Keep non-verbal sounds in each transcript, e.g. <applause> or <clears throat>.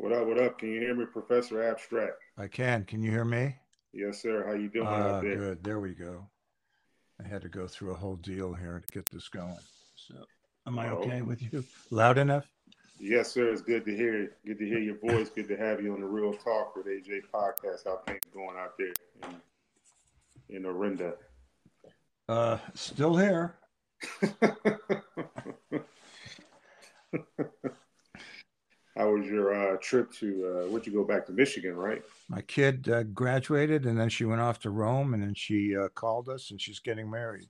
What up? What up? Can you hear me, Professor Abstract? I can. Can you hear me? Yes, sir. How you doing Uh, out there? good. There we go. I had to go through a whole deal here to get this going. So, am I Oh, okay with you? Loud enough? Yes, sir. It's good to hear. Good to hear your voice. Good to have you on the Real Talk with AJ podcast. How things going out there in, in Orinda? Uh, still here. <laughs> How was your uh, trip to? Uh, where'd you go back to Michigan? Right? My kid uh, graduated, and then she went off to Rome, and then she uh, called us, and she's getting married.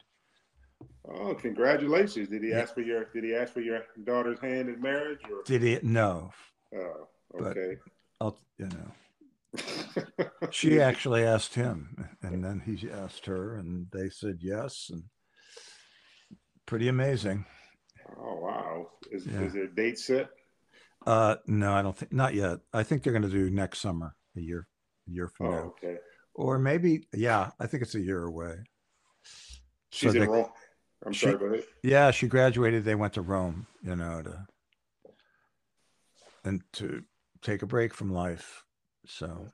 Oh, congratulations! Did he Yeah. ask for your? Did he ask for your daughter's hand in marriage? Or Did it? No. oh, But- okay. I'll, you know, <laughs> she actually asked him, and then he asked her, and they said yes, and pretty amazing. Oh wow! Is, Yeah. is there a date set? Uh, no, I don't think not yet. I think they're going to do next summer, a year, a year from Oh, now, okay. or maybe, yeah, I think it's a year away. She's So in they- Rome. I'm she- sorry, go ahead. Yeah, she graduated. They went to Rome, you know, to and to take a break from life. So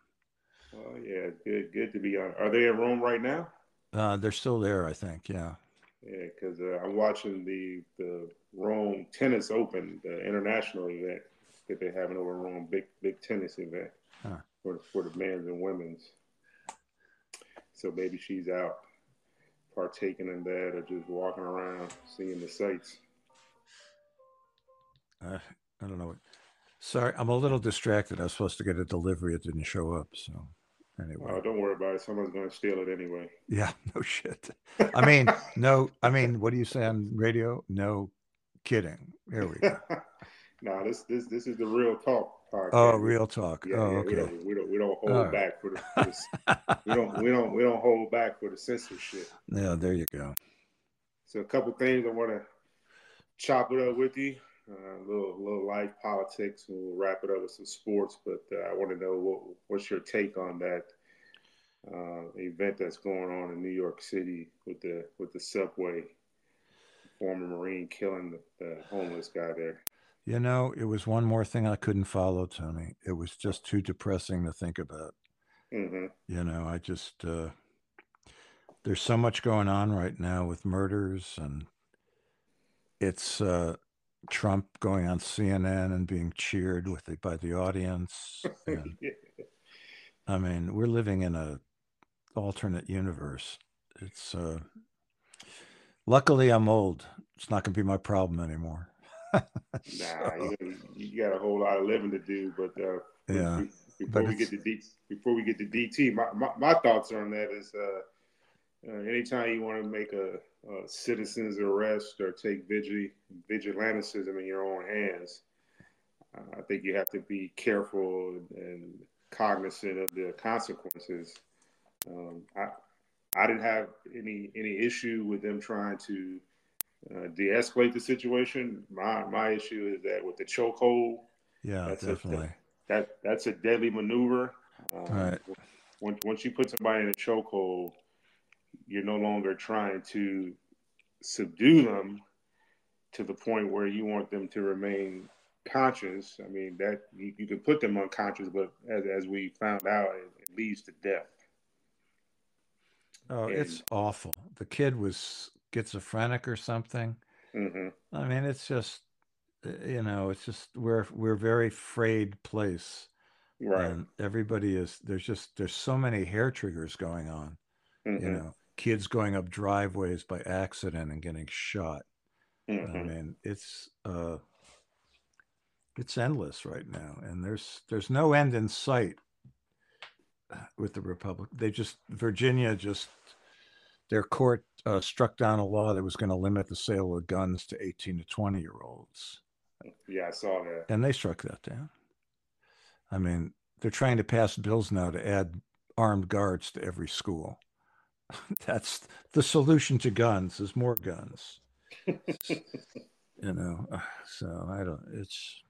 Oh yeah, good, good to be on. Are they in Rome right now? uh, they're still there, I think. Yeah. Yeah, because uh, I'm watching the the Rome Tennis Open, the international event that they're having over on big big tennis event Huh. for for the men's and women's. So maybe she's out partaking in that, or just walking around seeing the sights. Uh, I don't know. what- Sorry, I'm a little distracted. I was supposed to get a delivery. It didn't show up. So anyway, Oh, don't worry about it. Someone's going to steal it anyway. yeah, <laughs> no shit. I <laughs> mean, no, I mean, what do you say on radio? No kidding. Here we go. <laughs> nah, this this this is the real talk podcast. Oh, real talk. Yeah, oh, yeah, we okay. don't we don't we don't hold right. back for the, for the we don't we don't we don't hold back for the censorship. <laughs> yeah, there you go. So a couple things I want to chop it up with you. Uh, a little little life politics, and we'll wrap it up with some sports. But uh, I want to know what what's your take on that uh, event that's going on in New York City with the with the subway, former Marine killing the, the homeless guy there. You know, it was one more thing I couldn't follow, Tony. It was just too depressing to think about. hmm You know, I just, uh, there's so much going on right now with murders, and it's uh, Trump going on CNN and being cheered with the, by the audience. And, <laughs> I mean, we're living in a alternate universe. It's, uh, luckily, I'm old. It's not going to be my problem anymore. <laughs> Nah, you, you got a whole lot of living to do, but uh, Yeah, before but we get to D, before we get to DT, my, my, my thoughts on that is, uh, uh, anytime you want to make a, a citizen's arrest or take vigil, vigilantism in your own hands, uh, I think you have to be careful and cognizant of the consequences. Um, I I didn't have any any issue with them trying to uh, de-escalate the situation. My my issue is that with the chokehold, yeah, That's it. definitely. that that's a deadly maneuver. Um, Right. Once once you put somebody in a chokehold, you're no longer trying to subdue them to the point where you want them to remain conscious. I mean that you, you can put them unconscious, but as as we found out, it, it leads to death. Oh, it's awful. The kid was schizophrenic or something. hmm I mean, it's just, uh, you know, it's just we're we're very frayed place, Right. and everybody is there's just there's so many hair triggers going on. hmm You know, kids going up driveways by accident and getting shot. I hmm mean, it's uh, it's endless right now, and there's there's no end in sight with the Republic. They just Virginia just their court uh, struck down a law that was going to limit the sale of guns to 18 to 20 year olds, Yeah, I saw that. and they struck that down. I mean, they're trying to pass bills now to add armed guards to every school. <laughs> That's the solution to guns is more guns. <laughs> you know uh, so i don't it's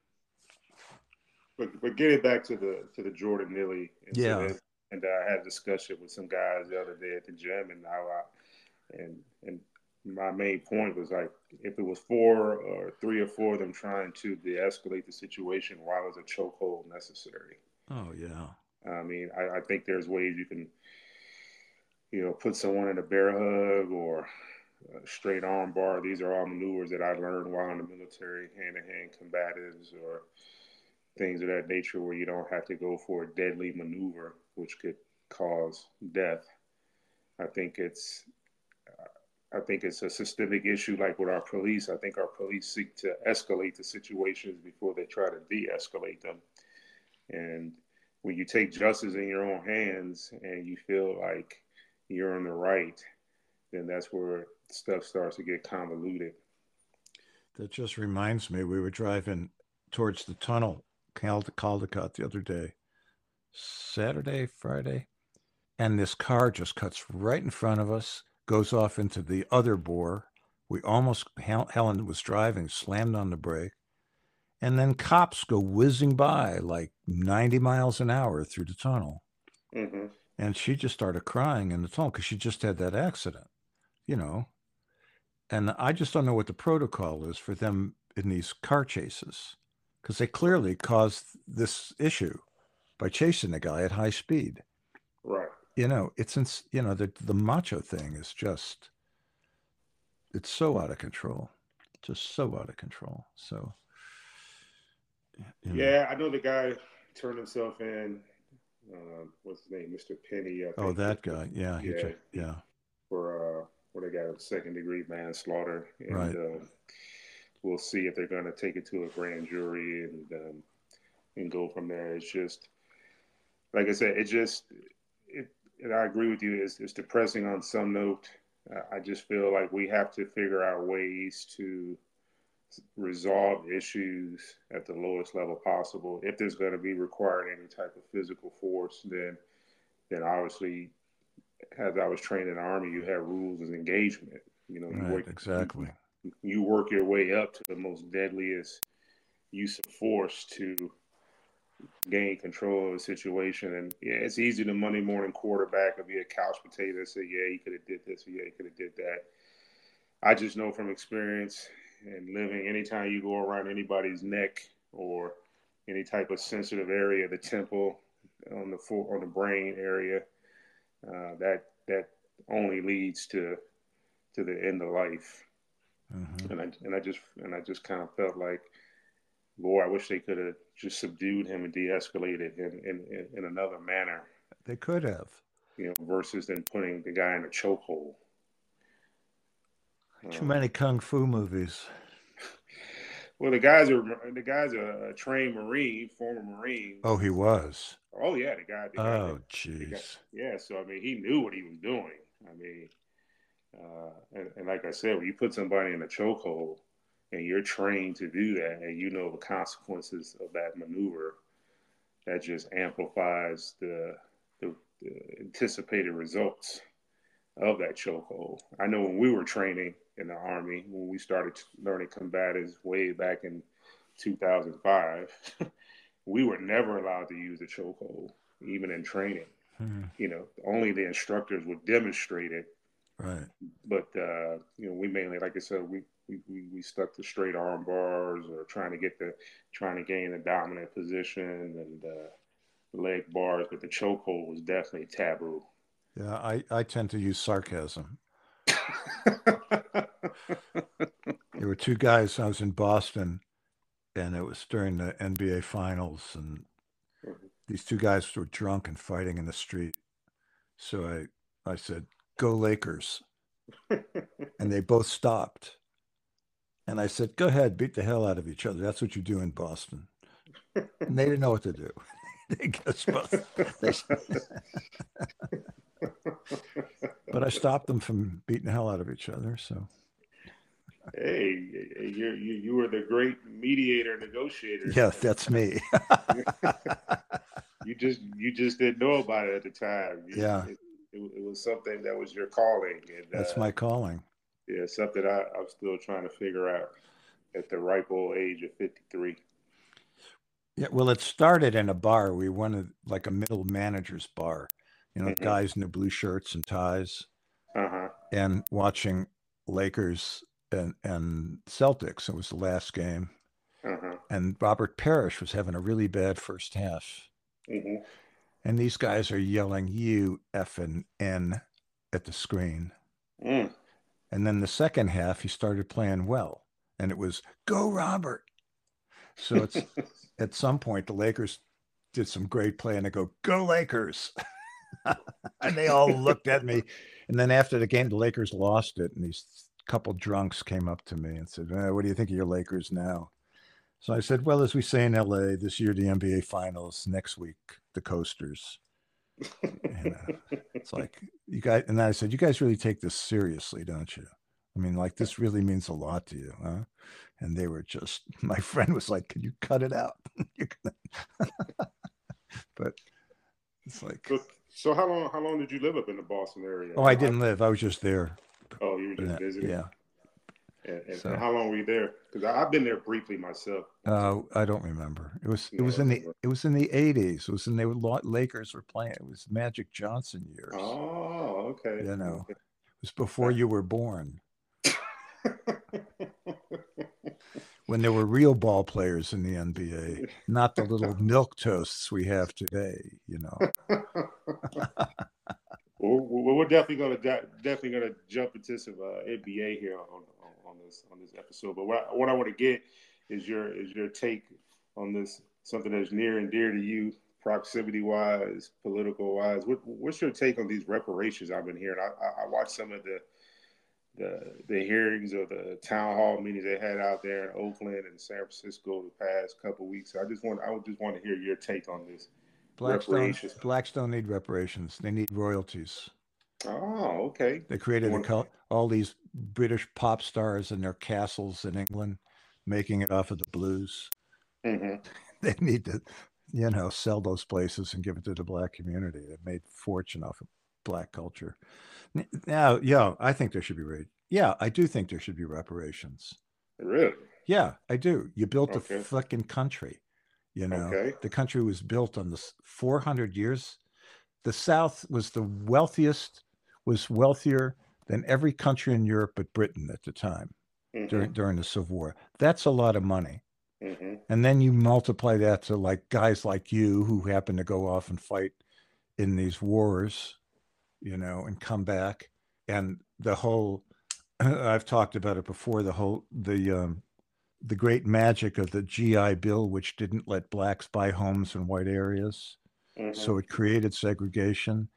But but getting back to the to the Jordan Neely Yeah. and I had a discussion with some guys the other day at the gym, and how I, and and my main point was like if it was four or three or four of them trying to de-escalate the situation, why was a chokehold necessary? Oh yeah. I mean, I, I think there's ways you can, you know, put someone in a bear hug or a straight arm bar. These are all maneuvers that I learned while in the military, hand-to-hand combatives or things of that nature, where you don't have to go for a deadly maneuver, which could cause death. I think it's I think it's a systemic issue like with our police. I think our police seek to escalate the situations before they try to de escalate them. And when you take justice in your own hands and you feel like you're on the right, then that's where stuff starts to get convoluted. That just reminds me, we were driving towards the tunnel, Caldecott, the other day, Saturday, Friday, and this car just cuts right in front of us goes off into the other bore. We almost, Helen was driving, slammed on the brake. And then cops go whizzing by like 90 miles an hour through the tunnel. Mm-hmm. And she just started crying in the tunnel because she just had that accident, you know. And I just don't know what the protocol is for them in these car chases because they clearly caused this issue by chasing the guy at high speed. Right you know, it's in, you know the the macho thing is just it's so out of control, just so out of control. So you know. yeah, I know the guy turned himself in. Uh, what's his name, Mr. Penny? oh, that guy. Yeah, yeah, yeah. For uh, what they got a second degree manslaughter, and right. uh, we'll see if they're going to take it to a grand jury and um, and go from there. It's just like I said, it just and I agree with you, it's, it's depressing on some note. Uh, I just feel like we have to figure out ways to resolve issues at the lowest level possible. If there's going to be required any type of physical force, then then obviously, as I was trained in the army, you have rules of engagement. You know, you work, exactly. You, you work your way up to the most deadliest use of force to gain control of the situation. And yeah, it's easy to Monday morning quarterback or be a couch potato and say, yeah, he could have did this or yeah, he could have did that. I just know from experience and living, anytime you go around anybody's neck or any type of sensitive area, the temple, on the full, on the brain area, uh, that that only leads to to the end of life. Mm-hmm. And I and I just and I just kind of felt like boy, I wish they could have just subdued him and de-escalated him in, in, in, another manner. They could have, you know, versus then putting the guy in a chokehold. Too um, many kung fu movies. <laughs> Well, the guys are the guys are a trained Marine, former Marine. Oh, he was. Oh yeah, the guy. The guy oh, jeez. Yeah, so I mean, he knew what he was doing. I mean, uh, and, and, like I said, when you put somebody in a chokehold, and you're trained to do that and you know the consequences of that maneuver that just amplifies the, the, the anticipated results of that chokehold. I know when we were training in the Army, when we started learning combatives way back in 2005, <laughs> we were never allowed to use a chokehold, even in training. Hmm. You know, only the instructors would demonstrate it. Right. But, uh, you know, we mainly, like I said, we, we, we, we stuck to straight arm bars or trying to get the trying to gain a dominant position and uh, leg bars, but the chokehold was definitely taboo. Yeah, I, I tend to use sarcasm. <laughs> there were two guys. I was in Boston, and it was during the NBA Finals, and mm-hmm. these two guys were drunk and fighting in the street. So I I said, "Go Lakers," <laughs> and they both stopped. And I said, go ahead, beat the hell out of each other. That's what you do in Boston. And they didn't know what to do. <laughs> they just <laughs> but I stopped them from beating the hell out of each other. So. Hey, you you you were the great mediator negotiator. Yeah, that's me. <laughs> you just you just didn't know about it at the time. You, yeah, it, it, it, was something that was your calling. And, that's uh, my calling yeah, something I, I'm still trying to figure out at the ripe old age of 53. Yeah, well, it started in a bar. We wanted like a middle manager's bar, you know, mm-hmm. guys in the blue shirts and ties, uh-huh. and watching Lakers and and Celtics. It was the last game, Uh-huh. and Robert Parish was having a really bad first half. hmm And these guys are yelling "you effing n" at the screen. Mm. And then the second half, he started playing well, and it was "Go Robert." So it's <laughs> at some point the Lakers did some great play, and they go "Go Lakers," <laughs> and they all looked at me. And then after the game, the Lakers lost it, and these couple drunks came up to me and said, "Eh, "What do you think of your Lakers now?" So I said, "Well, as we say in LA, this year the NBA Finals, next week the Coasters." You uh, know, <laughs> it's like you guys, and I said, "You guys really take this seriously, don't you?" I mean, like this really means a lot to you, huh? And they were just. <laughs> My friend was like, "Can you cut it out?" <laughs> But it's like, So, so how long how long did you live up in the Boston area? oh, I didn't live. I was just there. Oh, you were just visiting. yeah. And, and, So- and how long were you there? Because I've been there briefly myself. Uh, I don't remember. It was it No, was in the it was in the eighties. It was in the Lo- Lakers were playing. It was Magic Johnson years. Oh, okay. You know. It was before you were born. <laughs> When there were real ball players in the NBA, not the little <laughs> milk toasts we have today. You know. <laughs> well, well, we're definitely gonna definitely gonna jump into some uh, NBA here on, on this on this episode. But what I, what I want to get is your is your take on this something that's near and dear to you, proximity wise, political wise. What, what's your take on these reparations I've been hearing? I, I, I watched some of the the the hearings or the town hall meetings they had out there in Oakland and San Francisco the past couple weeks. I just want I would just want to hear your take on this. Blacks don't, Reparations. blacks need reparations. They need royalties. Oh, okay. They created a col- all these British pop stars in their castles in England, making it off of the blues. hmm <laughs> They need to, you know, sell those places and give it to the black community. They made fortune off of black culture. Now, yeah, I think there should be rate. Yeah, I do think there should be reparations. Really? Yeah, I do. You built a fucking country. You know, Okay. the country was built on this 400 years. The South was the wealthiest, was wealthier than every country in Europe but Britain at the time hmm during during the Civil War. That's a lot of money. hmm And then you multiply that to like guys like you who happen to go off and fight in these wars, you know, and come back. And the whole <clears throat> I've talked about it before, the whole the um the great magic of the GI Bill, which didn't let blacks buy homes in white areas. hmm So it created segregation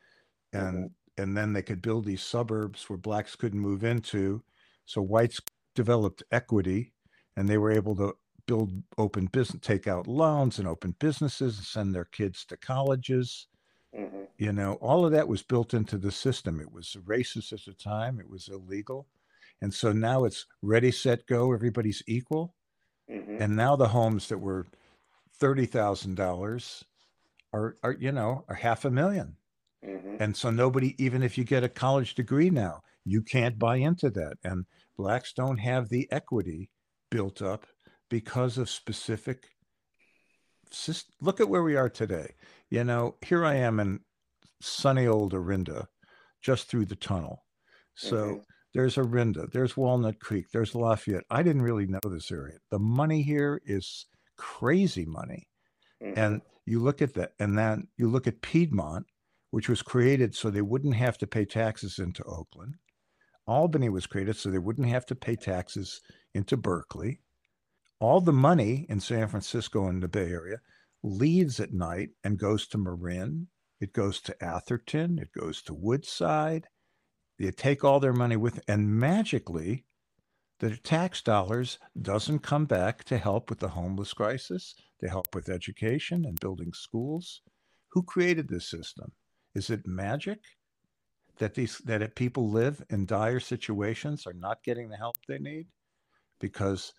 Mm-hmm. and and then they could build these suburbs where blacks couldn't move into. So whites developed equity and they were able to build open business, take out loans and open businesses and send their kids to colleges. hmm You know, all of that was built into the system. It was racist at the time, it was illegal. And so now it's ready, set, go, everybody's equal. hmm And now the homes that were $30,000 are, are, you know, are half a million. Hmm And so nobody, even if you get a college degree now, you can't buy into that. And blacks don't have the equity built up because of specific. Look at where we are today. You know, here I am in sunny old Orinda, just through the tunnel. So Mhm. there's Orinda, there's Walnut Creek, there's Lafayette. I didn't really know this area. The money here is crazy money. Mhm. And you look at that, and then you look at Piedmont, which was created so they wouldn't have to pay taxes into Oakland. Albany was created so they wouldn't have to pay taxes into Berkeley. All the money in San Francisco and the Bay Area leaves at night and goes to Marin. It goes to Atherton. It goes to Woodside. They take all their money with, and magically, the tax dollars doesn't come back to help with the homeless crisis, to help with education and building schools. Who created this system? Is it magic that these that people live in dire situations are not getting the help they need because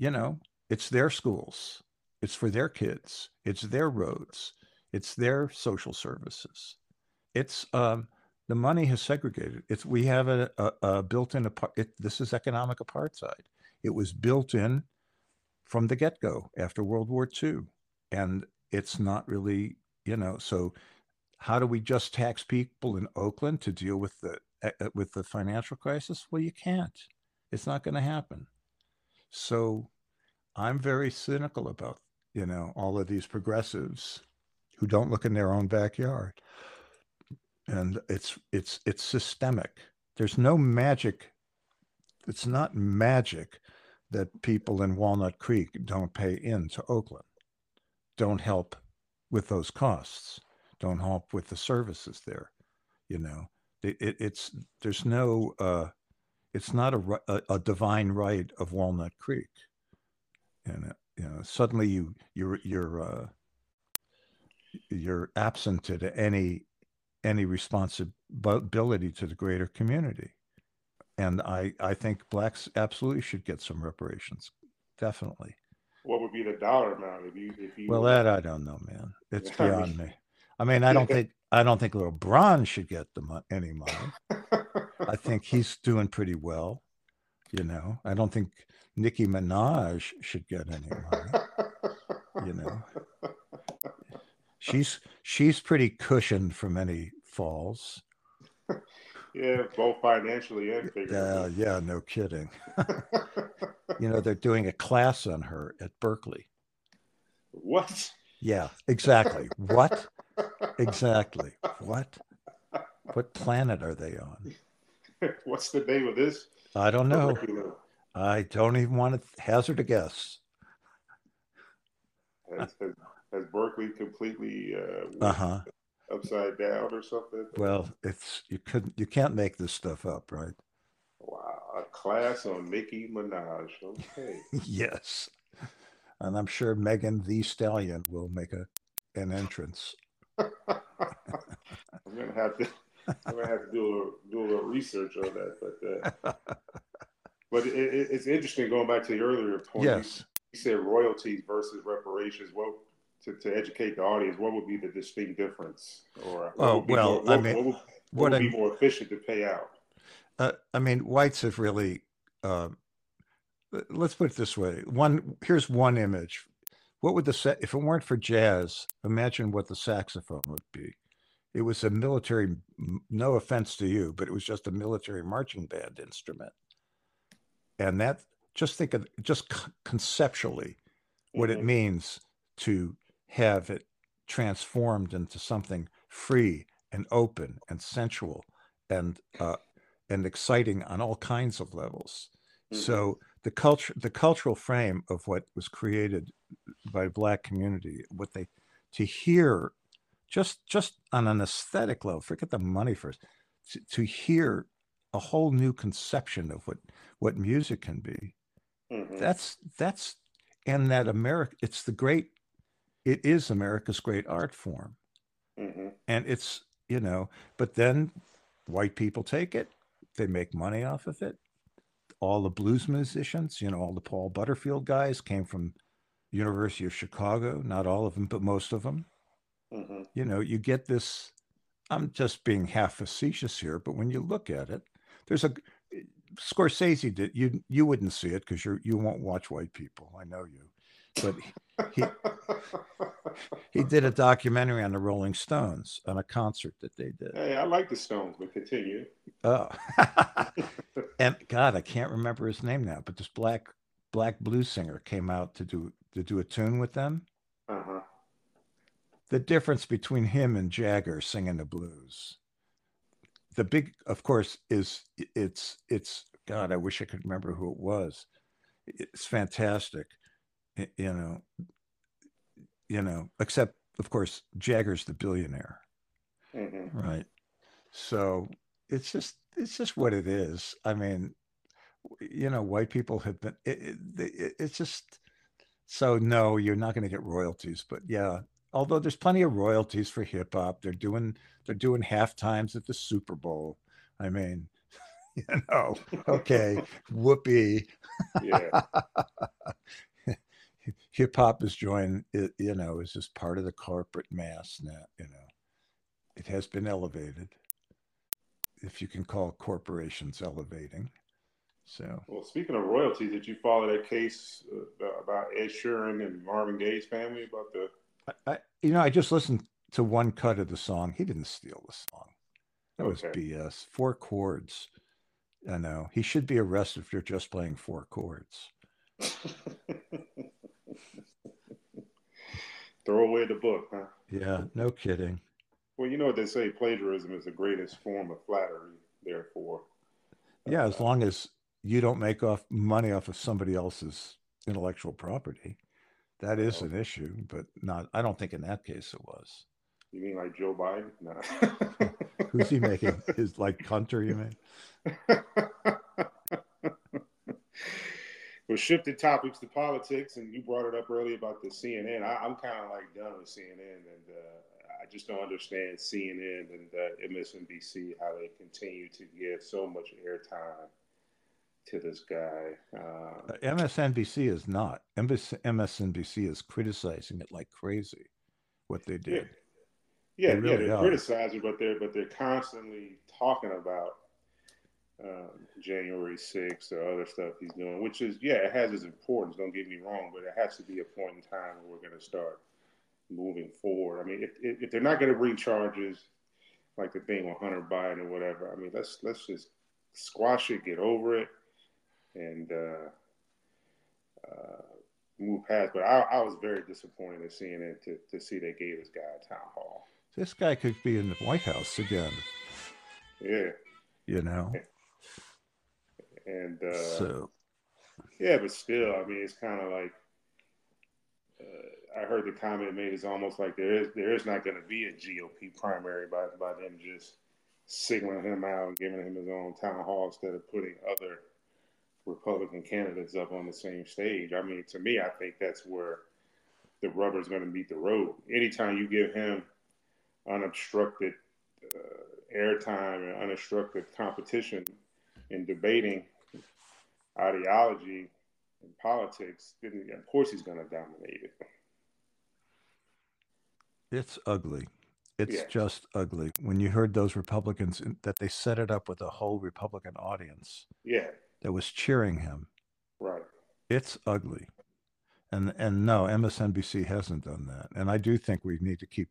you know it's their schools, it's for their kids, it's their roads, it's their social services. It's um, the money has segregated. It's we have a, a, a built-in. It, this is economic apartheid. It was built in from the get-go after World War II, and it's not really you know. So how do we just tax people in Oakland to deal with the uh, with the financial crisis? Well, you can't. It's not going to happen. So I'm very cynical about, you know, all of these progressives who don't look in their own backyard. And it's it's it's systemic. There's no magic. It's not magic that people in Walnut Creek don't pay into Oakland, don't help with those costs, don't help with the services there. You know, it, it, it's there's no uh, it's not a, a, a divine right of Walnut Creek, and uh, you know suddenly you you're you're uh, you're absent to any any responsibility to the greater community and I I think blacks absolutely should get some reparations, definitely. What would be the dollar amount if you if you? Well, that I don't know, man. It's <laughs> beyond me. I mean, I don't think I don't think LeBron should get the mo- any money. <laughs> I think he's doing pretty well. You know, I don't think Nicki Minaj should get any money. You know, she's she's pretty cushioned from any falls. Yeah, both financially and. Yeah, yeah, no kidding. <laughs> you know, they're doing a class on her at Berkeley. What? Yeah, exactly. what? Exactly. What? What planet are they on? <laughs> What's the name of this? I don't know. I don't even want to hazard a guess. Has, has, has Berkeley completely uh, uh-huh upside down or something? Well, it's you couldn't you can't make this stuff up, right? Wow, a class on Nicki Minaj. Okay. <laughs> yes, and I'm sure Megan Thee Stallion will make a an entrance. I'm gonna have to. I'm gonna have to do a little, do a little research on that, but uh, <laughs> but it, it, it's interesting going back to the earlier point. Yes, you, said royalties versus reparations. Well, to, to educate the audience, what would be the distinct difference? Or oh well, more, I mean, what would, what would be more efficient to pay out? Uh, I mean, whites have really. Uh, let's put it this way: one here's one image. What would the set if it weren't for jazz? Imagine what the saxophone would be. It was a military. No offense to you, but it was just a military marching band instrument, and that just think of just conceptually what mm-hmm. it means to have it transformed into something free and open and sensual and uh, and exciting on all kinds of levels. Mm-hmm. So the culture, the cultural frame of what was created by black community, what they to hear, just just on an aesthetic level, forget the money first, to, to hear a whole new conception of what what music can be. Mm-hmm. That's that's and that America, it's the great it is America's great art form. Mm-hmm. And it's, you know, but then white people take it, they make money off of it. All the blues musicians, you know, all the Paul Butterfield guys came from University of Chicago, not all of them, but most of them. Mm-hmm. You know, you get this. I'm just being half facetious here, but when you look at it, there's a Scorsese did you you wouldn't see it because you you won't watch white people. I know you, but he he did a documentary on the Rolling Stones on a concert that they did. Hey, I like the Stones, but continue. Oh, <laughs> and God, I can't remember his name now, but this black black blues singer came out to do to do a tune with them. Uh-huh. The difference between him and Jagger singing the blues. The big, of course, is it's it's God. I wish I could remember who it was. It's fantastic you know, you know, except of course Jagger's the billionaire, mm-hmm. right? So it's just it's just what it is. I mean, you know, white people have been. It, it, it's just so no, you're not going to get royalties, but yeah. Although there's plenty of royalties for hip hop, they're doing they're doing half times at the Super Bowl. I mean, <laughs> you know, okay, <laughs> whoopee. Yeah. <laughs> hip hop is joined, you know, is just part of the corporate mass now. You know, it has been elevated, if you can call corporations elevating. So, well, speaking of royalties, did you follow that case uh, about Ed Sheeran and Marvin Gaye's family about the? I, you know, I just listened to one cut of the song. He didn't steal the song. That was BS. Four chords. I know. He should be arrested for just playing four chords. <laughs> Throw away the book, huh? Yeah, no kidding. Well, you know what they say: plagiarism is the greatest form of flattery. Therefore, Yeah, as long as you don't make off money off of somebody else's intellectual property, that is an issue. But not. I don't think in that case it was. you mean like Joe Biden? No. <laughs> Who's he making? <laughs> His like Hunter? You mean? well, shifted topics to politics, and you brought it up earlier about the CNN. I, am kind of like done with CNN, and uh, I just don't understand CNN and uh, MSNBC how they continue to give so much airtime to this guy. Um, Uh, MSNBC is not. MS- MSNBC is criticizing it like crazy. What they did. yeah, They really yeah, they're are. criticizing, but they're but they're constantly talking about um, January 6th or other stuff he's doing, which is yeah, it has its importance. Don't get me wrong, but it has to be a point in time where we're going to start moving forward. I mean, if, if, if they're not going to bring charges like the thing with Hunter Biden or whatever, I mean, let's let's just squash it, get over it, and uh, uh, move past. But I, I was very disappointed in seeing it to, to see they gave this guy a town hall. This guy could be in the White House again. Yeah, You know. and uh, so Yeah, but still, I mean, it's kind of like uh, I heard the comment made is almost like there is there is not going to be a GOP primary by by them just signaling him out and giving him his own town hall instead of putting other Republican candidates up on the same stage. I mean, to me, I think that's where the rubber's going to meet the road. Anytime you give him unobstructed uh, airtime and unobstructed competition in debating ideology and politics, then of course he's going to dominate it. it's ugly. It's Yeah. just ugly. When you heard those Republicans that they set it up with a whole Republican audience Yeah, that was cheering him, right. it's ugly. And and no, MSNBC hasn't done that. And I do think we need to keep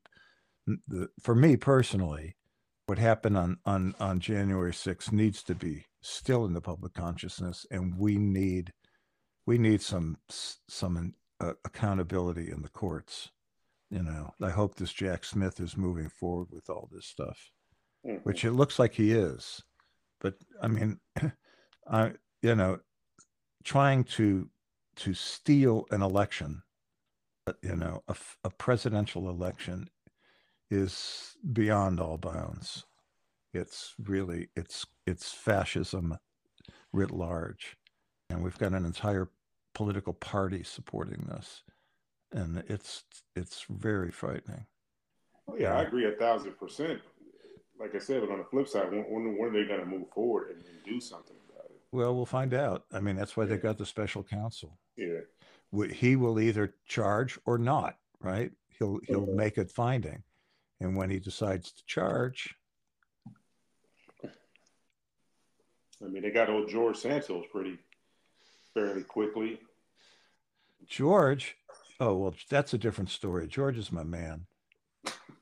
the for me personally, what happened on on on January 6th needs to be still in the public consciousness and we need we need some some uh, accountability in the courts. You know, I hope this Jack Smith is moving forward with all this stuff Mhm. which it looks like he is. But I mean, <clears throat> I you know, trying to to steal an election, you know, a presidential election, is beyond all bounds. It's really it's it's fascism writ large, and we've got an entire political party supporting this, and it's it's very frightening. Oh, yeah, I agree a thousand percent. Like I said, but on the flip side, when, when, when are they going to move forward and, and do something? Well, we'll find out. I mean, that's why they got the special counsel. Yeah, He will either charge or not, right? He'll he'll Mhm. make a finding, and when he decides to charge, I mean, they got old George Santos pretty fairly quickly. George, oh well, that's a different story. George is my man.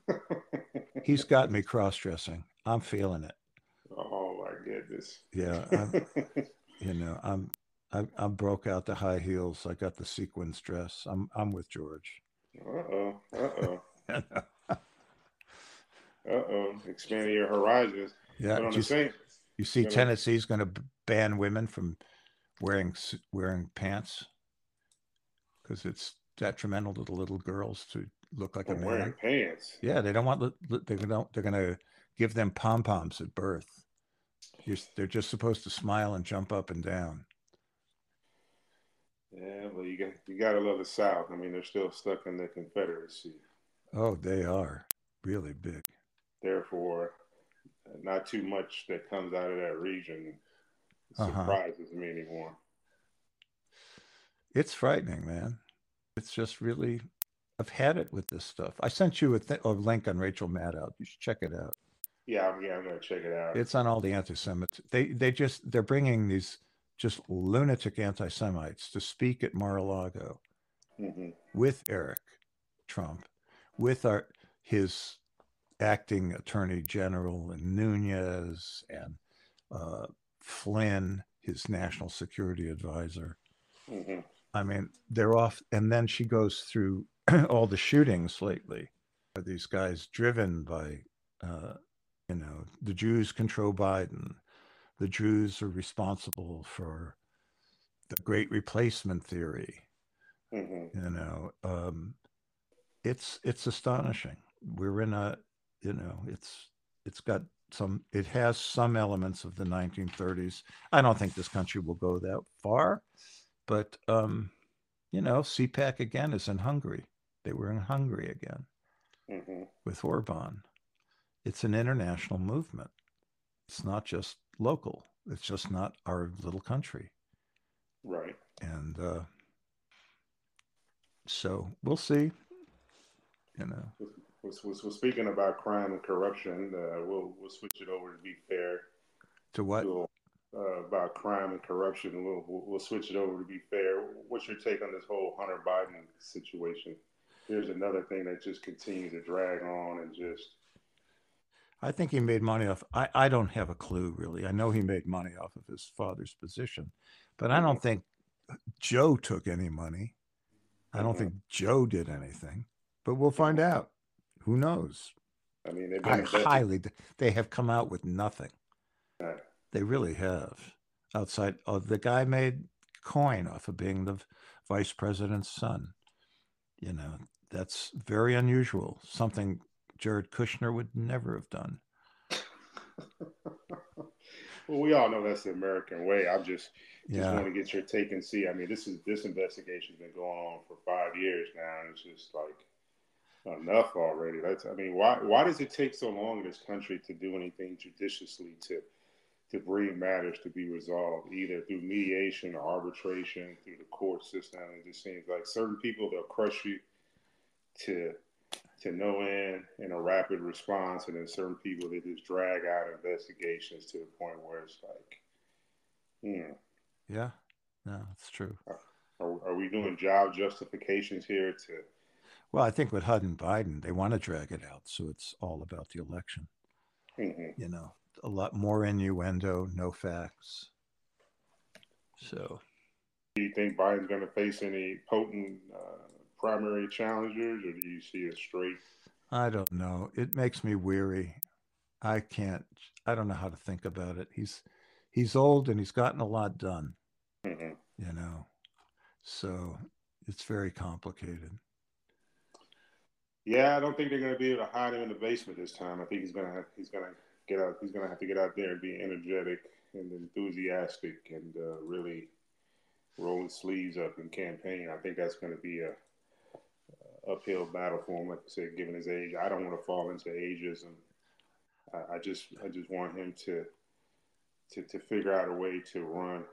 <laughs> He's got me cross dressing. I'm feeling it. Goodness. Yeah, <laughs> I'm, you know, I'm I, I broke out the high heels. I got the sequins dress. I'm I'm with George. uh oh. Uh oh. <laughs> Uh oh. Expanding your horizons. yeah, But on do the you, same, you see, Go ahead. Tennessee's going to ban women from wearing wearing pants because it's detrimental to the little girls to look like a I'm wearing man. pants. Yeah, they don't want they're going they're going to give them pom poms at birth. You're, they're just supposed to smile and jump up and down. Yeah, well, you got you got to love the South. I mean, they're still stuck in the Confederacy. Oh, they are really big. Therefore, not too much that comes out of that region Uh-huh. surprises me anymore. It's frightening, man. It's just really. I've had it with this stuff. I sent you a, th- a link on Rachel Maddow. You should check it out. Yeah, I'm, yeah, I'm gonna check it out. It's on all the anti-Semites. They they just they're bringing these just lunatic anti-Semites to speak at Mar-a-Lago hmm with Eric Trump, with our his acting attorney general and Nunes and uh, Flynn, his national security advisor. Mm-hmm. I mean, they're off. And then she goes through <clears throat> all the shootings lately. Are these guys driven by, uh, you know, the Jews control Biden? The Jews are responsible for the great replacement theory. Mm-hmm. You know, um, it's it's astonishing. We're in a, you know, it's it's got some it has some elements of the 1930s. I don't think this country will go that far, but um, you know, CPAC again is in Hungary. They were in Hungary again mm-hmm. with Orban. It's an international movement. It's not just local. It's just not our little country. Right. And uh, so we'll see. You know. We're, we're, speaking about crime and corruption. Uh, we'll we'll switch it over to be fair. To what? To, uh, about crime and corruption. We'll, we'll, we'll switch it over to be fair. What's your take on this whole Hunter Biden situation? Here's another thing that just continues to drag on and just. I think he made money off. I, I don't have a clue really. I know he made money off of his father's position, but I don't mm-hmm. think Joe took any money. I don't mm-hmm. think Joe did anything, but we'll find out. Who knows? I mean, they've been I highly. They have come out with nothing. Right. They really have. Outside, oh, the guy made coin off of being the vice president's son. You know, that's very unusual. Something Jared Kushner would never have done. <laughs> well, we all know that's the American way. I just just yeah. want to get your take and see. I mean, this is this investigation's been going on for five years now, and it's just like enough already. That's I mean, why why does it take so long in this country to do anything judiciously to to bring matters to be resolved, either through mediation or arbitration, through the court system? It just seems like certain people they'll crush you to to no end in a rapid response, and then certain people they just drag out investigations to the point where it's like, hmm. Yeah, no, it's true. Are, are we doing job justifications here to? Well, I think with Hunter Biden, they want to drag it out, so it's all about the election. Mm-hmm. You know, a lot more innuendo, no facts. So, do you think Biden's going to face any potent uh, primary challengers, or do you see it straight? I don't know. It makes me weary. I can't. I don't know how to think about it. He's he's old and he's gotten a lot done. Mm-hmm. You know, so it's very complicated. Yeah, I don't think they're going to be able to hide him in the basement this time. I think he's going to have, he's going to get out. He's going to have to get out there and be energetic and enthusiastic and uh, really roll his sleeves up and campaign. I think that's going to be a uphill battle for him. Like I said, given his age, I don't want to fall into ageism. I, I just I just want him to to to figure out a way to run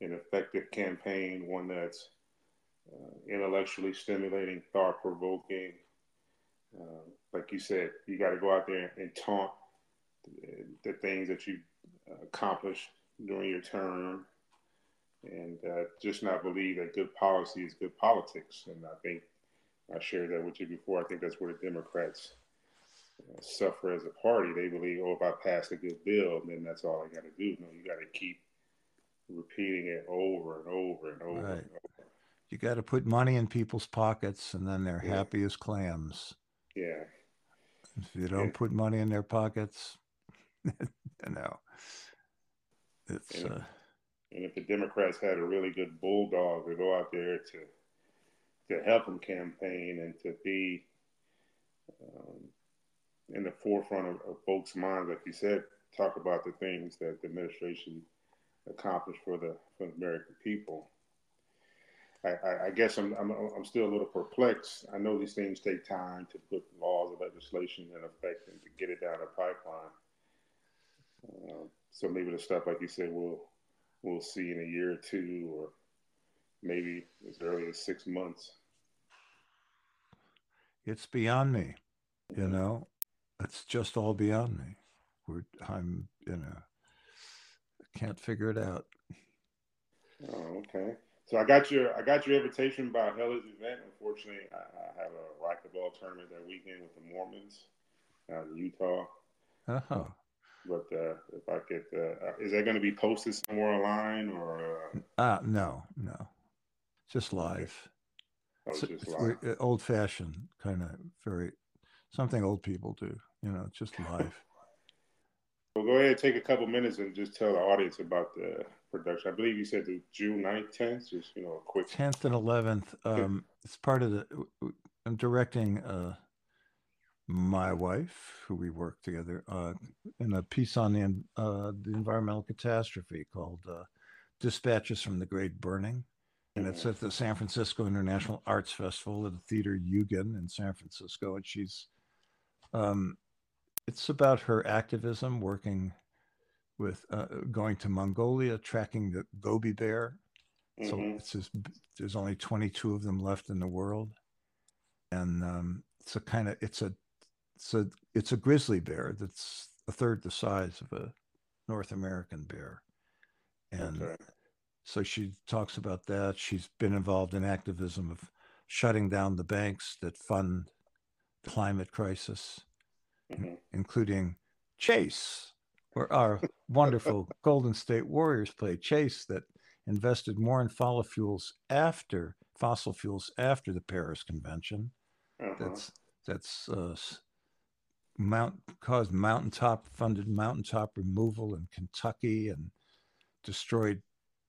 an effective campaign, one that's uh, intellectually stimulating, thought provoking. Uh, like you said, you got to go out there and taunt the, things that you accomplished during your term and uh, just not believe that good policy is good politics. And I think I shared that with you before. I think that's where the Democrats uh, suffer as a party. They believe, oh, if I pass a good bill, then that's all I got to do. No, you got to keep repeating it over and over and over. Right. And over. You got to put money in people's pockets, and then they're yeah. happy as clams. Yeah. If you don't yeah. put money in their pockets, <laughs> you know, it's. And, uh, and if the Democrats had a really good bulldog to go out there to to help them campaign and to be um, in the forefront of, of folks' minds, like you said, talk about the things that the administration accomplished for the for the American people. I, I, guess I'm, I'm, I'm still a little perplexed. I know these things take time to put laws and legislation in effect and to get it down the pipeline. Uh, so maybe the stuff like you said we'll we'll see in a year or two, or maybe as early as six months. It's beyond me, you know. It's just all beyond me. We're I'm you know can't figure it out. Oh, okay. So I got your I got your invitation about hella's event. Unfortunately, I, I have a racquetball tournament that weekend with the Mormons. out in Utah. Oh, But uh, if I could, uh, is that going to be posted somewhere online or? Uh, ah, no, no, just live. It's, just live? old fashioned, kind of very something old people do. You know, just live. <laughs> Well, go ahead, and take a couple minutes and just tell the audience about the production. I believe you said the June 9th, 10th. Just you know, a quick. 10th and 11th <laughs> um it's part of the i'm directing uh my wife who we work together uh in a piece on the uh the environmental catastrophe called uh dispatches from the great burning and it's at the san francisco international arts festival at the theater Eugen in san francisco and she's um it's about her activism working with uh, going to mongolia tracking the gobi bear so Mhm. it's just there's only 22 of them left in the world, and um, it's a kind of it's a it's a it's a grizzly bear that's a third the size of a North American bear, and Okay. So she talks about that. She's been involved in activism of shutting down the banks that fund the climate crisis, Mhm. including Chase, where our wonderful <laughs> Golden State Warriors play. Chase that invested more in fossil fuels after fossil fuels after the Paris Convention. Uh-huh. That's that's uh, mount caused mountaintop funded mountaintop removal in Kentucky and destroyed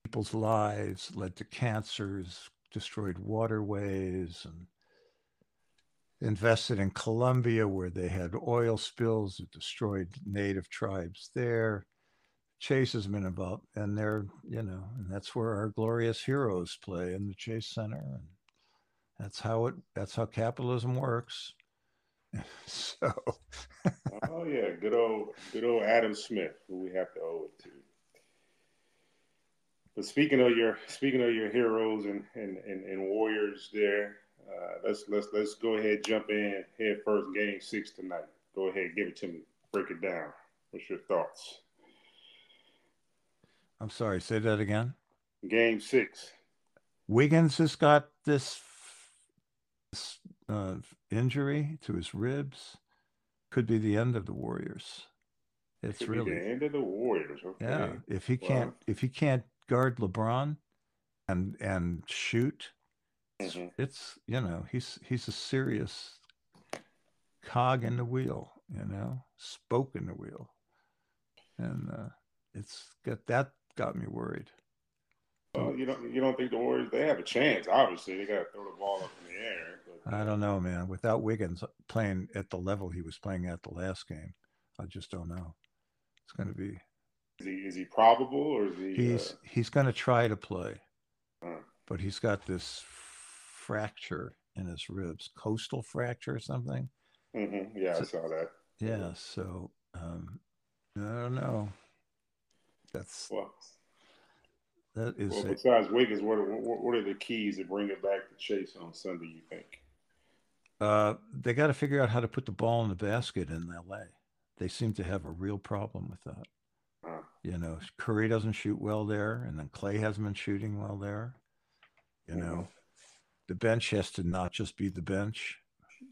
people's lives, led to cancers, destroyed waterways, and invested in Colombia where they had oil spills that destroyed native tribes there. Chase has been about, and they're, you know, and that's where our glorious heroes play in the Chase Center. And that's how it, that's how capitalism works. <laughs> so, oh yeah, good old good old Adam Smith, who we have to owe it to. But speaking of your speaking of your heroes and and, and, and warriors there, uh, let's let's let's go ahead jump in head first game six tonight. Go ahead, give it to me. Break it down. What's your thoughts? I'm sorry, say that again. Game six. Wiggins has got this, this uh, injury to his ribs. Could be the end of the Warriors. It's Could be really the end of the Warriors. Okay. Yeah, if he can't if he can't guard LeBron and and shoot, it's, Mhm. it's you know he's he's a serious cog in the wheel, you know, spoke in the wheel, and uh, it's got that got me worried. Well, you don't you don't think the Warriors they have a chance? Obviously, they got to throw the ball up in the air. But, I don't know, man. Without Wiggins playing at the level he was playing at the last game, I just don't know. It's going to be Is he is he probable or is he? he's uh, he's going to try to play. uh, but he's got this fracture in his ribs, costal fracture or something. Mm-hmm. Yeah, I saw that. Yeah, so um, I don't know. That's Well, that is well a, besides Wiggins, what, are- what what are the keys to bring it back to Chase on Sunday? You think? uh, they got to figure out how to put the ball in the basket in L.A. They seem to have a real problem with that. You know, Curry doesn't shoot well there, and then Klay hasn't been shooting well there. You know, the bench has to not just be the bench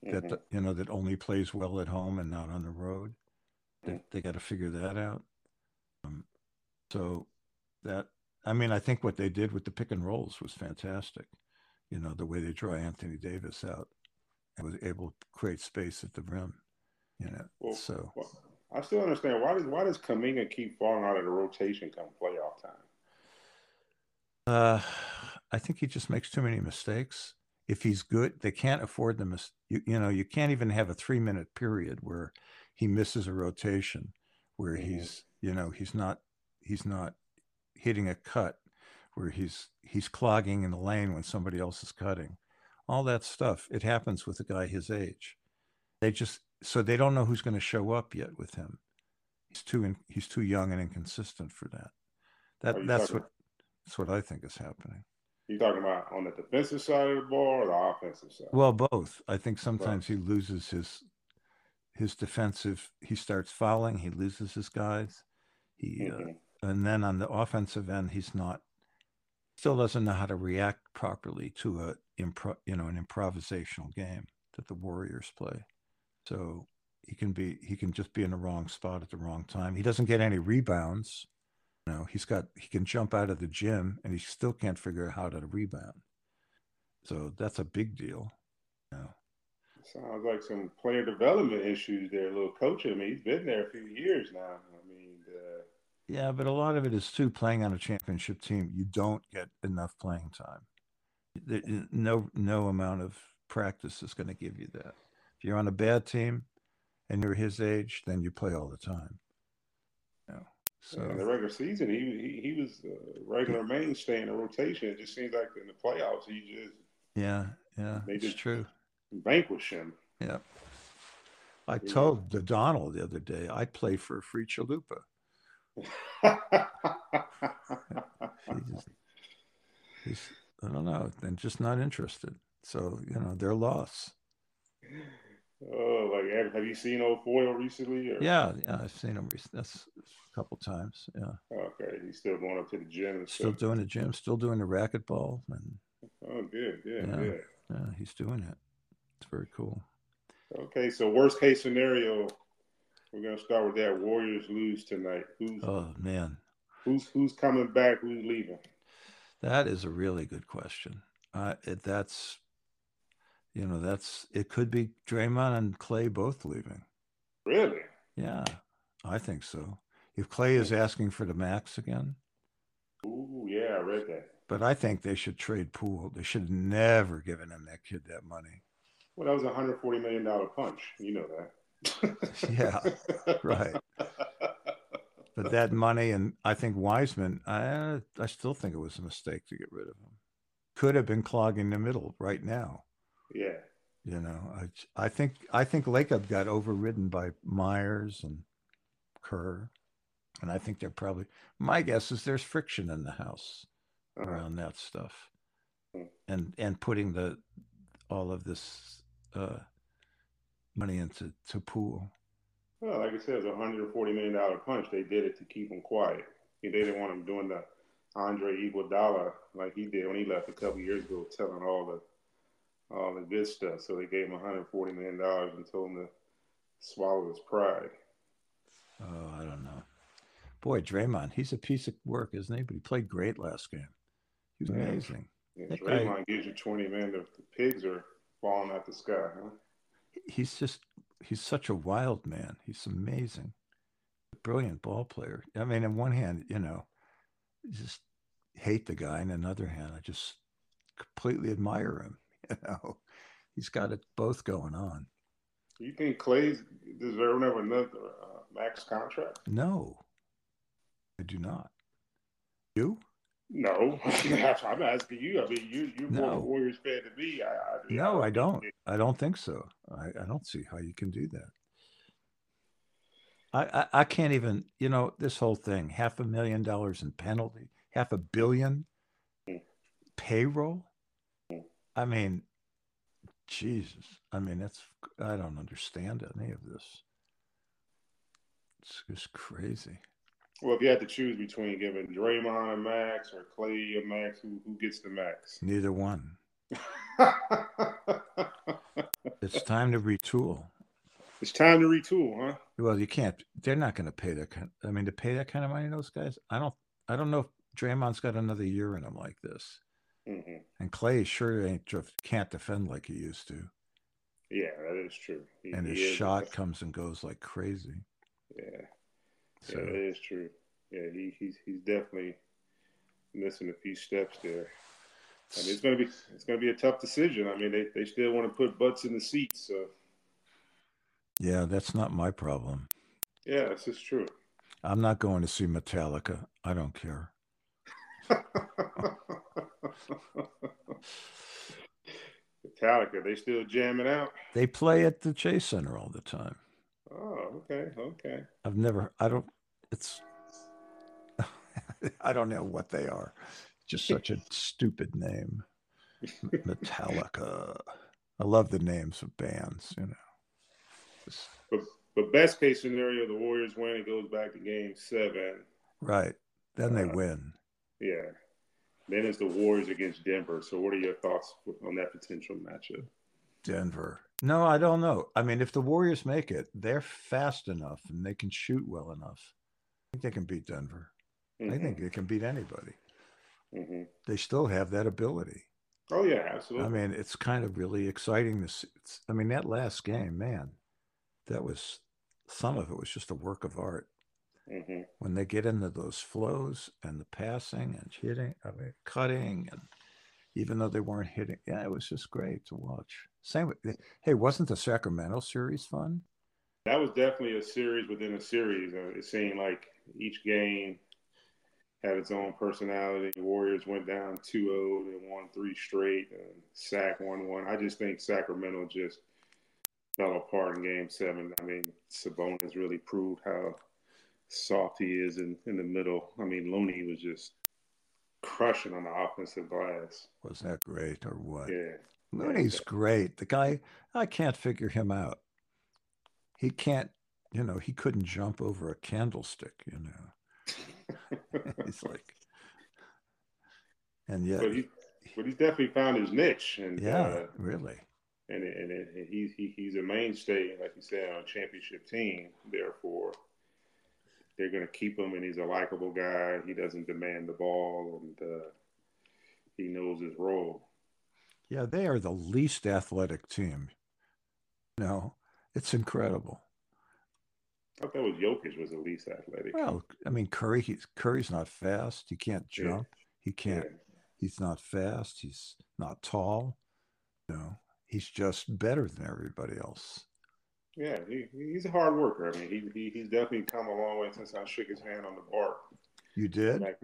that mhm. the, you know that only plays well at home and not on the road. They, Mm. they got to figure that out. Um, so that I mean, I think what they did with the pick and rolls was fantastic. You know, the way they draw Anthony Davis out and was able to create space at the rim. You know, Well, so well, I still understand why does why does Kuminga keep falling out of the rotation come playoff time? uh, I think he just makes too many mistakes. If he's good, they can't afford the mis- you, you know, you can't even have a three minute period where he misses a rotation, where Mhm. he's, you know, he's not, he's not hitting a cut, where he's he's clogging in the lane when somebody else is cutting. All that stuff. It happens with a guy his age. They just so they don't know who's going to show up yet with him. He's too in, he's too young and inconsistent for that. That that's what that's what I think is happening. You talking about on the defensive side of the ball or the offensive side? Well, both. I think sometimes he loses his his defensive. He starts fouling. He loses his guys. He uh, Mhm. and then on the offensive end, he's not. Still doesn't know how to react properly to a impro, you know, an improvisational game that the Warriors play. So He can be he can just be in the wrong spot at the wrong time. He doesn't get any rebounds. You know, he's got he can jump out of the gym and he still can't figure out how to rebound. So that's a big deal. You know. Sounds like some player development issues there, little coach. I mean, he's been there a few years now. I mean, uh... yeah, but a lot of it is too playing on a championship team. You don't get enough playing time. No, no amount of practice is going to give you that. If you're on a bad team and you're his age, then you play all the time. You know, so in the regular season, he he, he was a regular mainstay in the rotation. It just seems like in the playoffs, he just yeah, yeah, they just true. Vanquish him. Yeah. I yeah. told the Donald the other day I play for Free Chalupa. <laughs> he he's, I don't know, and just not interested. So you know, their loss. Oh, like have you seen Old Foil recently? Or? Yeah, yeah, I've seen him. Recently. That's a couple times. Yeah. Okay, he's still going up to the gym. still stuff. doing the gym. Still doing the racquetball. And oh, good, good, yeah, good. Yeah, he's doing it. It's very cool. Okay, so worst case scenario, we're gonna start with that. Warriors lose tonight. Who's oh man, who's who's coming back? Who's leaving? That is a really good question. Uh, it, that's you know, that's it could be Draymond and Klay both leaving. Really? Yeah, I think so. If Klay is asking for the max again. Ooh, yeah, I read that. But I think they should trade Poole. They should have never given him that kid that money. Well, that was a hundred forty million dollar punch. You know that. <laughs> yeah, right. But that money, and I think Wiseman, I I still think it was a mistake to get rid of him. Could have been clogging the middle right now. Yeah. You know, I I think I think Lacob got overridden by Myers and Kerr, and I think they're probably. My guess is there's friction in the house uh-huh. around that stuff, hmm. and and putting the all of this uh, money into to Poole. Well, like I said, it was a hundred forty million dollar punch. They did it to keep him quiet. They didn't want him doing the Andre Iguodala like he did when he left a couple years ago, telling all the all the good stuff. So they gave him 140 million dollars and told him to swallow his pride. Oh, I don't know. Boy, Draymond, he's a piece of work, isn't he? But he played great last game. He was amazing. Yeah, Draymond guy, gives you 20 men. The, the pigs are falling out the sky, huh? He's just he's such a wild man. He's amazing. Brilliant ball player. I mean, on one hand, you know, just hate the guy, and on the other hand, I just completely admire him. <laughs> You know, he's got it both going on. You think Klay's deserving of another uh, max contract? No, I do not. You? No, <laughs> I'm asking you. I mean, you you're no. more Warriors fan than me. I, I no, I don't. I don't think so. I, I don't see how you can do that. I, I, I can't even. You know, this whole thing: half a million dollars in penalty, half a billion mm. payroll. I mean, Jesus. I mean, that's. I don't understand any of this. It's just crazy. Well, if you had to choose between giving Draymond a max or Klay a max, who who gets the max? Neither one. <laughs> it's time to retool. It's time to retool, huh? Well, you can't. They're not going to pay that kind. I mean, to pay that kind of money, those guys. I don't. I don't know if Draymond's got another year in him like this. Mm-hmm. And Klay sure ain't can't defend like he used to. Yeah, that is true. He, and his shot comes and goes like crazy. Yeah. So. Yeah, that is true. Yeah, he, he's he's definitely missing a few steps there. I mean, it's gonna be it's gonna be a tough decision. I mean, they, they still want to put butts in the seats. So. Yeah, that's not my problem. Yeah, this is true. I'm not going to see Metallica. I don't care. <laughs> Metallica, they still jamming out. They play at the Chase Center all the time. Oh, okay, okay. I've never. I don't. It's. <laughs> I don't know what they are. Just such a stupid name. Metallica. I love the names of bands. You know. Just... But, but best case scenario, the Warriors win. It goes back to Game Seven. Right. Then they uh, win. Yeah. Then it's the Warriors against Denver. So, what are your thoughts on that potential matchup? Denver. No, I don't know. I mean, if the Warriors make it, they're fast enough and they can shoot well enough. I think they can beat Denver. Mhm. I think they can beat anybody. Mhm. They still have that ability. Oh yeah, absolutely. I mean, it's kind of really exciting to see. It's, I mean, that last game, man, that was some of it was just a work of art. Hmm When they get into those flows and the passing and hitting, I mean, cutting, and even though they weren't hitting, yeah, it was just great to watch. Same with, hey, wasn't the Sacramento series fun? That was definitely a series within a series. Uh, it seemed like each game had its own personality. The Warriors went down 2-0 and won three straight, and Sac won one. I just think Sacramento just fell apart in Game Seven. I mean, Sabonis really proved how soft he is in, in the middle. I mean, Looney was just crushing on the offensive glass. Wasn't that great or what? Yeah. Looney's great. The guy, I can't figure him out. He can't, you know, he couldn't jump over a candlestick, you know. <laughs> he's like, and yet, But he, but he's definitely found his niche, and yeah, uh, really. and and, and he's he, he's a mainstay, like you said, on a championship team. Therefore, they're going to keep him, and he's a likable guy. He doesn't demand the ball, and uh, he knows his role. Yeah, they are the least athletic team. No, it's incredible. I thought that was Jokic was the least athletic. Well, I mean, Curry, he's Curry's not fast. He can't Yeah. jump. He can't. Yeah. He's not fast. He's not tall. No, he's just better than everybody else. Yeah, he, he's a hard worker. I mean, he, he he's definitely come a long way since I shook his hand on the BART. You did? Back,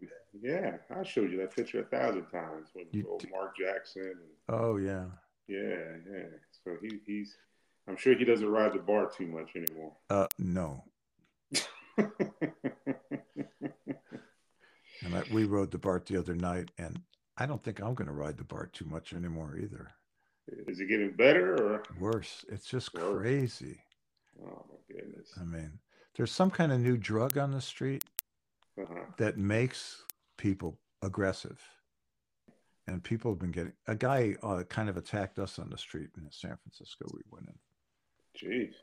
yeah, I showed you that picture a thousand times with old Mark Jackson. And, Oh yeah. yeah, yeah. So he, he's, I'm sure he doesn't ride the BART too much anymore. Uh, no. <laughs> And I, we rode the BART the other night, and I don't think I'm going to ride the BART too much anymore either. Is it getting better or? Worse. It's just Worse. crazy. Oh my goodness. I mean, there's some kind of new drug on the street Uh-huh. that makes people aggressive. And people have been getting a guy uh, kind of attacked us on the street in San Francisco. We went in, Jeez.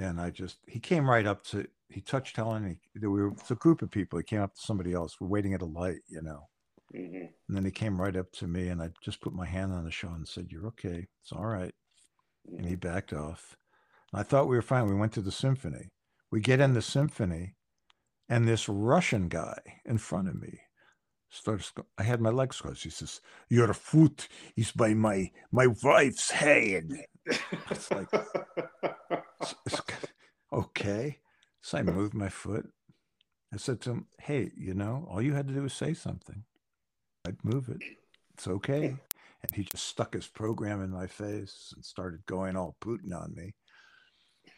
and I just he came right up to he touched Helen. He, there were it's a group of people. He came up to somebody else. We're waiting at a light, you know. Mm-hmm. And then he came right up to me, and I just put my hand on his shoulder and said, "You're okay. It's all right." And he backed off. I thought we were fine. We went to the symphony. We get in the symphony, and this Russian guy in front of me starts. I had my legs crossed. He says, "Your foot is by my my wife's head." It's like- <laughs> It's- it's okay. So I moved my foot. I said to him, "Hey, you know, all you had to do was say something. I'd move it. It's okay." And he just stuck his program in my face and started going all Putin on me.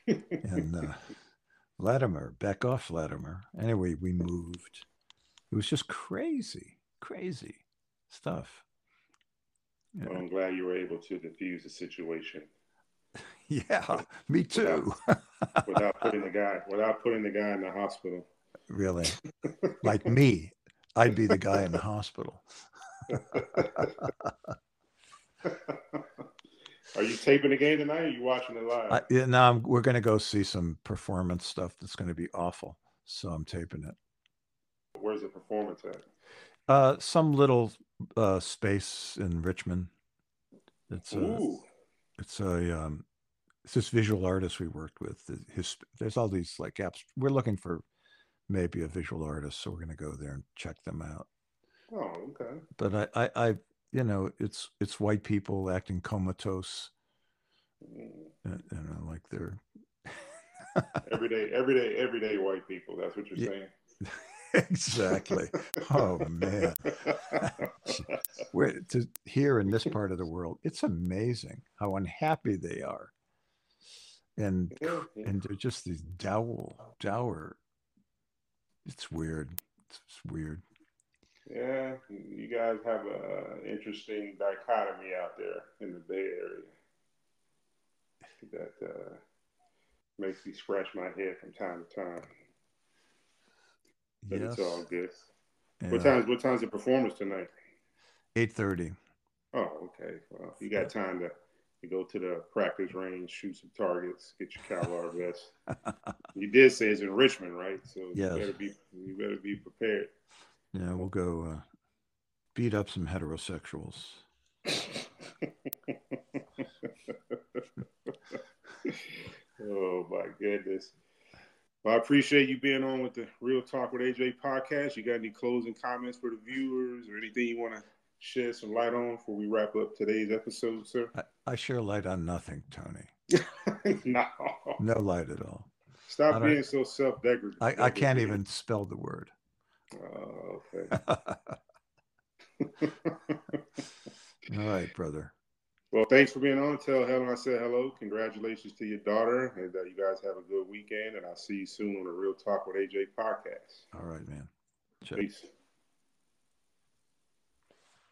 And uh, Vladimir, back off, Latimer. Anyway, we moved. It was just crazy, crazy stuff. Yeah. well, I'm glad you were able to diffuse the situation <laughs> Yeah, me too. without putting <laughs> the guy without putting the guy in the hospital. really, <laughs> like me, I'd be the guy in the hospital. Are you taping the game tonight? Or are you watching it live? I, yeah, now I'm, we're going to go see some performance stuff that's going to be awful. So I'm taping it. Where's the performance at? Uh, some little uh, space in Richmond. It's a, Ooh, it's a um, it's this visual artist we worked with. His there's all these like apps. We're looking for maybe a visual artist, so we're going to go there and check them out. oh, okay. But I, I, I, you know, it's it's white people acting comatose, Mm. uh, you know, like they're <laughs> Everyday, everyday, everyday white people. That's what you're Yeah. saying. <laughs> exactly. Oh man, <laughs> we're to here in this part of the world, it's amazing how unhappy they are, and Yeah, yeah. and they're just these dour, dour. It's weird. It's, it's weird. Yeah, you guys have an interesting dichotomy out there in the Bay Area that uh, makes me scratch my head from time to time. But Yes. it's all good. What time's what time's the performance tonight? Eight thirty. Oh, okay. Well, you got time to You go to the practice range, shoot some targets, get your Kevlar vest. <laughs> you did say it's in Richmond, right? So yes. you better be you better be prepared. Yeah, we'll go uh, beat up some heterosexuals. oh my goodness. Well, I appreciate you being on with the Real Talk with AJ podcast. You got any closing comments for the viewers or anything you want to shed some light on before we wrap up today's episode, sir? I, I share light on nothing, Tony. <laughs> no. No light at all. Stop being so self deprecating. I, I can't even spell the word. Oh, okay. <laughs> all right, brother. Well, thanks for being on. Tell Helen I said hello. Congratulations to your daughter, and uh, you guys have a good weekend. And I'll see you soon on the Real Talk with AJ podcast. All right, man. Check. Peace.